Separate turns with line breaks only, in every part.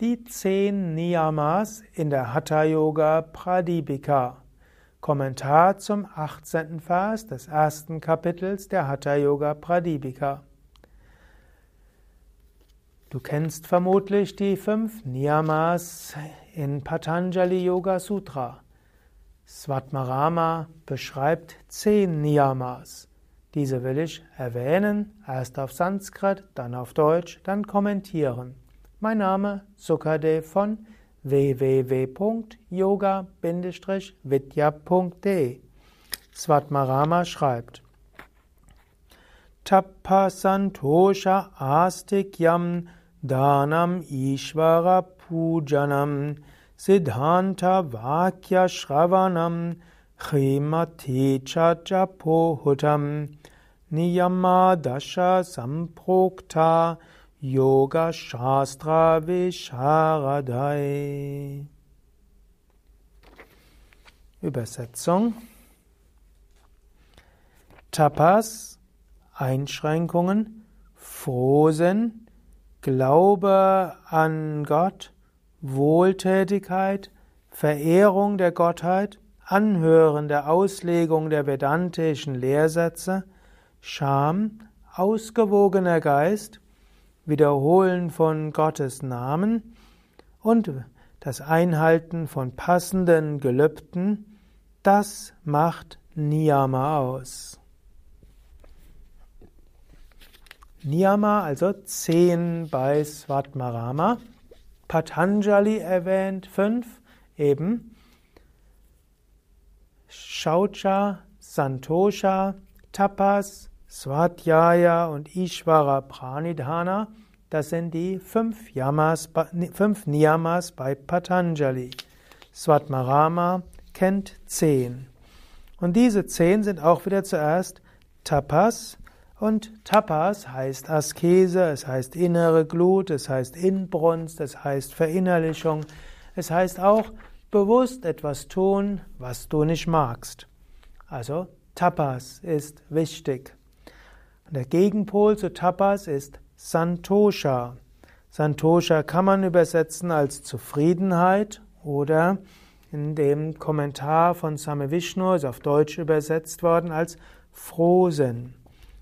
Die zehn Niyamas in der Hatha Yoga Pradipika. Kommentar zum 18. Vers des ersten Kapitels der Hatha Yoga Pradipika. Du kennst vermutlich die fünf Niyamas in Patanjali Yoga Sutra. Svatmarama beschreibt zehn Niyamas. Diese will ich erwähnen, erst auf Sanskrit, dann auf Deutsch, dann kommentieren. Mein Name Sukadev von www.yoga-vidya.de Svatmarama schreibt Tapasantosha astikyam danam ishvara pujanam siddhanta vakya shravanam chimati chajapohutam niyama dasha samprokta Yoga Shastra Visharadai. Übersetzung. Tapas, Einschränkungen, Frohsinn, Glaube an Gott, Wohltätigkeit, Verehrung der Gottheit, Anhören der Auslegung der vedantischen Lehrsätze, Scham, ausgewogener Geist, Wiederholen von Gottes Namen und das Einhalten von passenden Gelübden, das macht Niyama aus. Niyama, also zehn bei Svatmarama. Patanjali erwähnt fünf, eben Shaucha, Santosha, Tapas, Swadhyaya und Ishvara Pranidhana, das sind die fünf, Yamas, fünf Niyamas bei Patanjali. Svatmarama kennt zehn. Und diese zehn sind auch wieder zuerst Tapas. Und Tapas heißt Askese, es heißt innere Glut, es heißt Inbrunst, es heißt Verinnerlichung. Es heißt auch bewusst etwas tun, was du nicht magst. Also Tapas ist wichtig. Der Gegenpol zu Tapas ist Santosha. Santosha kann man übersetzen als Zufriedenheit oder in dem Kommentar von Same Vishnu ist auf Deutsch übersetzt worden als Frohsinn.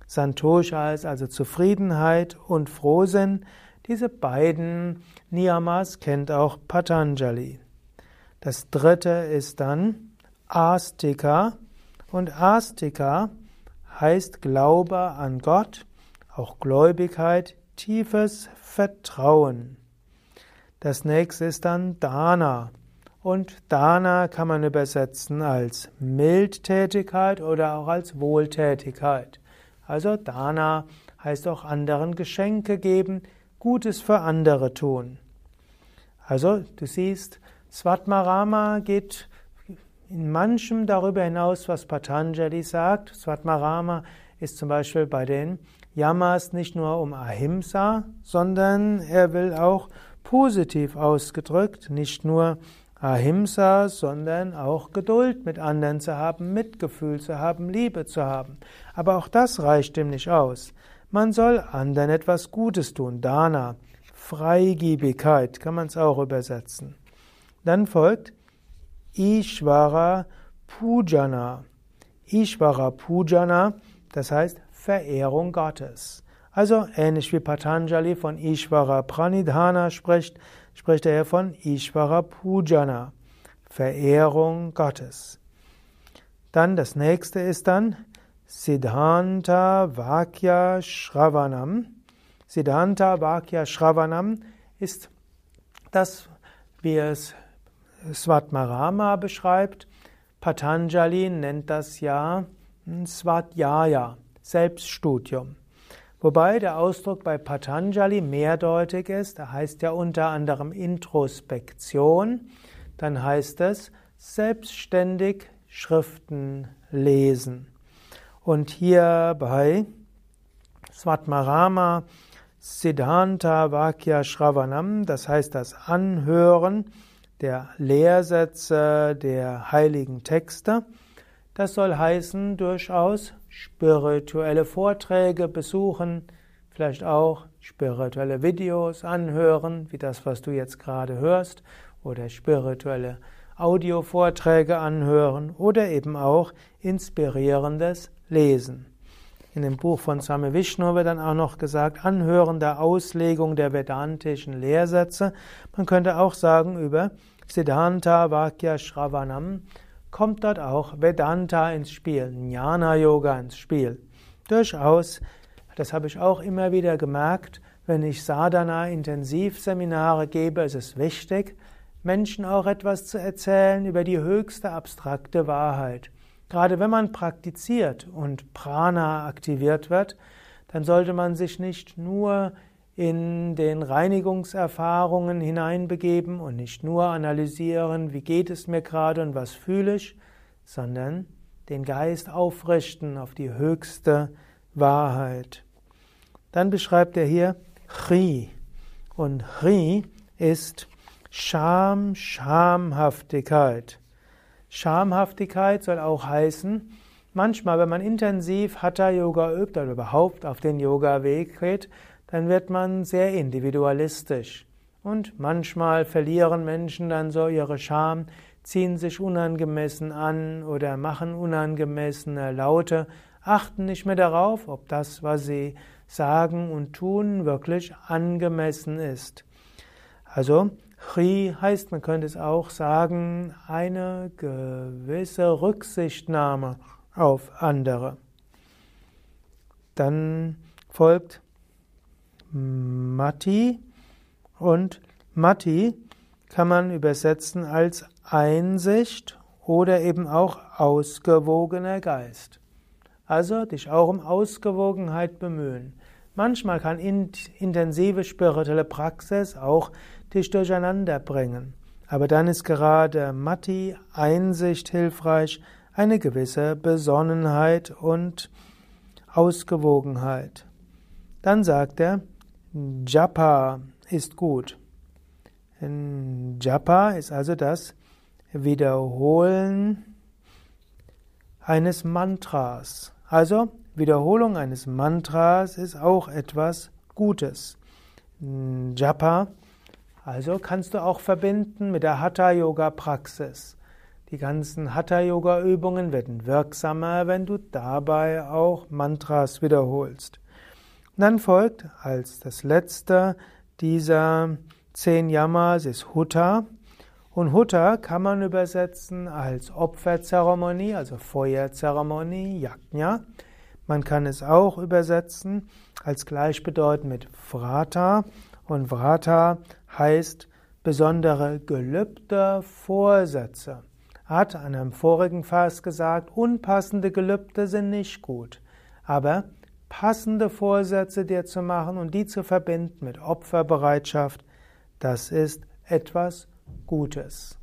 Santosha ist also Zufriedenheit und Frohsinn. Diese beiden Niyamas kennt auch Patanjali. Das dritte ist dann Astika und Astika heißt Glaube an Gott, auch Gläubigkeit, tiefes Vertrauen. Das nächste ist dann Dana. Und Dana kann man übersetzen als Mildtätigkeit oder auch als Wohltätigkeit. Also Dana heißt auch anderen Geschenke geben, Gutes für andere tun. Also du siehst, Svatmarama geht in manchem darüber hinaus, was Patanjali sagt. Svatmarama ist zum Beispiel bei den Yamas nicht nur um Ahimsa, sondern er will auch positiv ausgedrückt, nicht nur Ahimsa, sondern auch Geduld mit anderen zu haben, Mitgefühl zu haben, Liebe zu haben. Aber auch das reicht ihm nicht aus. Man soll anderen etwas Gutes tun. Dana, Freigiebigkeit, kann man es auch übersetzen. Dann folgt Ishvara Pujana. Ishvara Pujana, das heißt Verehrung Gottes. Also ähnlich wie Patanjali von Ishvara Pranidhana spricht, spricht er von Ishvara Pujana, Verehrung Gottes. Dann das nächste ist dann Siddhanta Vakya Shravanam. Siddhanta Vakya Shravanam ist das, wie es Svatmarama beschreibt. Patanjali nennt das ja Svatjaya, Selbststudium. Wobei der Ausdruck bei Patanjali mehrdeutig ist. Er heißt ja unter anderem Introspektion. Dann heißt es selbstständig Schriften lesen. Und hier bei Svatmarama Siddhanta Vakya Shravanam, das heißt das Anhören der Lehrsätze der heiligen Texte. Das soll heißen durchaus spirituelle Vorträge besuchen, vielleicht auch spirituelle Videos anhören, wie das, was du jetzt gerade hörst, oder spirituelle Audiovorträge anhören oder eben auch inspirierendes Lesen. In dem Buch von Same Vishnu wird dann auch noch gesagt, Anhören der Auslegung der vedantischen Lehrsätze. Man könnte auch sagen über Siddhanta Vakya Shravanam kommt dort auch Vedanta ins Spiel, Jnana Yoga ins Spiel. Durchaus, das habe ich auch immer wieder gemerkt, wenn ich Sadhana Intensivseminare gebe, ist es wichtig, Menschen auch etwas zu erzählen über die höchste abstrakte Wahrheit. Gerade wenn man praktiziert und Prana aktiviert wird, dann sollte man sich nicht nur in den Reinigungserfahrungen hineinbegeben und nicht nur analysieren, wie geht es mir gerade und was fühle ich, sondern den Geist aufrichten auf die höchste Wahrheit. Dann beschreibt er hier Chri. Und Chri ist Scham, Schamhaftigkeit. Schamhaftigkeit soll auch heißen, manchmal, wenn man intensiv Hatha-Yoga übt oder überhaupt auf den Yoga-Weg geht, dann wird man sehr individualistisch. Und manchmal verlieren Menschen dann so ihre Scham, ziehen sich unangemessen an oder machen unangemessene Laute, achten nicht mehr darauf, ob das, was sie sagen und tun, wirklich angemessen ist. Also Chri heißt, man könnte es auch sagen, eine gewisse Rücksichtnahme auf andere. Dann folgt Mati und Mati kann man übersetzen als Einsicht oder eben auch ausgewogener Geist. Also dich auch um Ausgewogenheit bemühen. Manchmal kann intensive spirituelle Praxis auch dich durcheinander bringen. Aber dann ist gerade Matti, Einsicht hilfreich, eine gewisse Besonnenheit und Ausgewogenheit. Dann sagt er, Japa ist gut. Japa ist also das Wiederholen eines Mantras. Also Wiederholung eines Mantras ist auch etwas Gutes. Japa also kannst du auch verbinden mit der Hatha-Yoga-Praxis. Die ganzen Hatha-Yoga-Übungen werden wirksamer, wenn du dabei auch Mantras wiederholst. Und dann folgt als das letzte dieser zehn Yamas ist Hutta. Und Hutta kann man übersetzen als Opferzeremonie, also Feuerzeremonie, Yajna. Man kann es auch übersetzen als gleichbedeutend mit Vrata. Und Vrata heißt besondere Gelübde, Vorsätze. Hat an einem vorigen Vers gesagt, unpassende Gelübde sind nicht gut. Aber passende Vorsätze dir zu machen und die zu verbinden mit Opferbereitschaft, das ist etwas Gutes.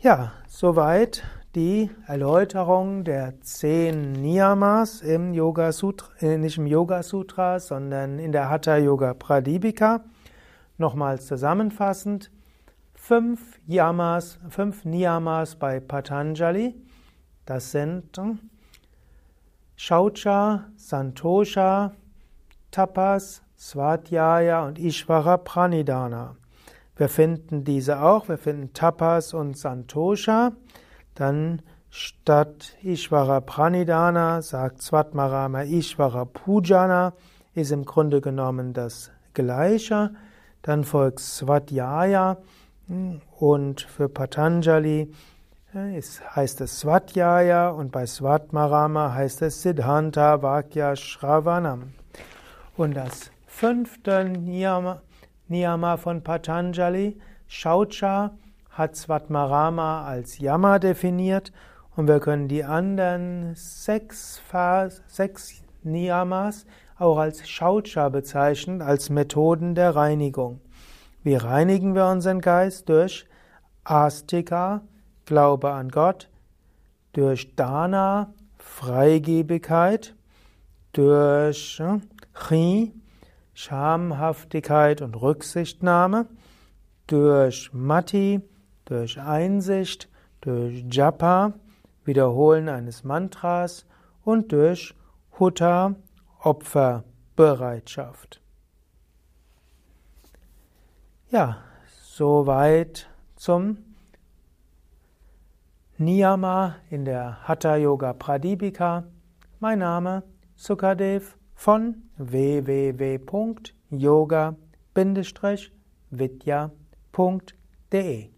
Ja, soweit die Erläuterung der zehn Niyamas im Yoga Sutra, äh, nicht im Yoga Sutra, sondern in der Hatha Yoga Pradipika. Nochmals zusammenfassend, fünf Yamas, fünf Niyamas bei Patanjali, das sind Shaucha, Santosha, Tapas, Swadhyaya und Ishvara Pranidhana. Wir finden diese auch, wir finden Tapas und Santosha. Dann statt Ishvara Pranidhana sagt Svatmarama Ishvara Pujana, ist im Grunde genommen das Gleiche. Dann folgt Svadhyaya und für Patanjali äh, heißt es Svadhyaya und bei Svatmarama heißt es Siddhanta Vakya Shravanam. Und das fünfte Niyama, Niyama von Patanjali, Shaucha, hat Svatmarama als Yama definiert und wir können die anderen sechs, Phas, sechs Niyamas auch als Shaucha bezeichnen, als Methoden der Reinigung. Wie reinigen wir unseren Geist? Durch Astika, Glaube an Gott, durch Dana, Freigebigkeit, durch Chi, Schamhaftigkeit und Rücksichtnahme, durch Mati, durch Einsicht, durch Japa, Wiederholen eines Mantras und durch Hutta, Opferbereitschaft. Ja, soweit zum Niyama in der Hatha Yoga Pradipika. Mein Name Sukadev von www.yoga-vidya.de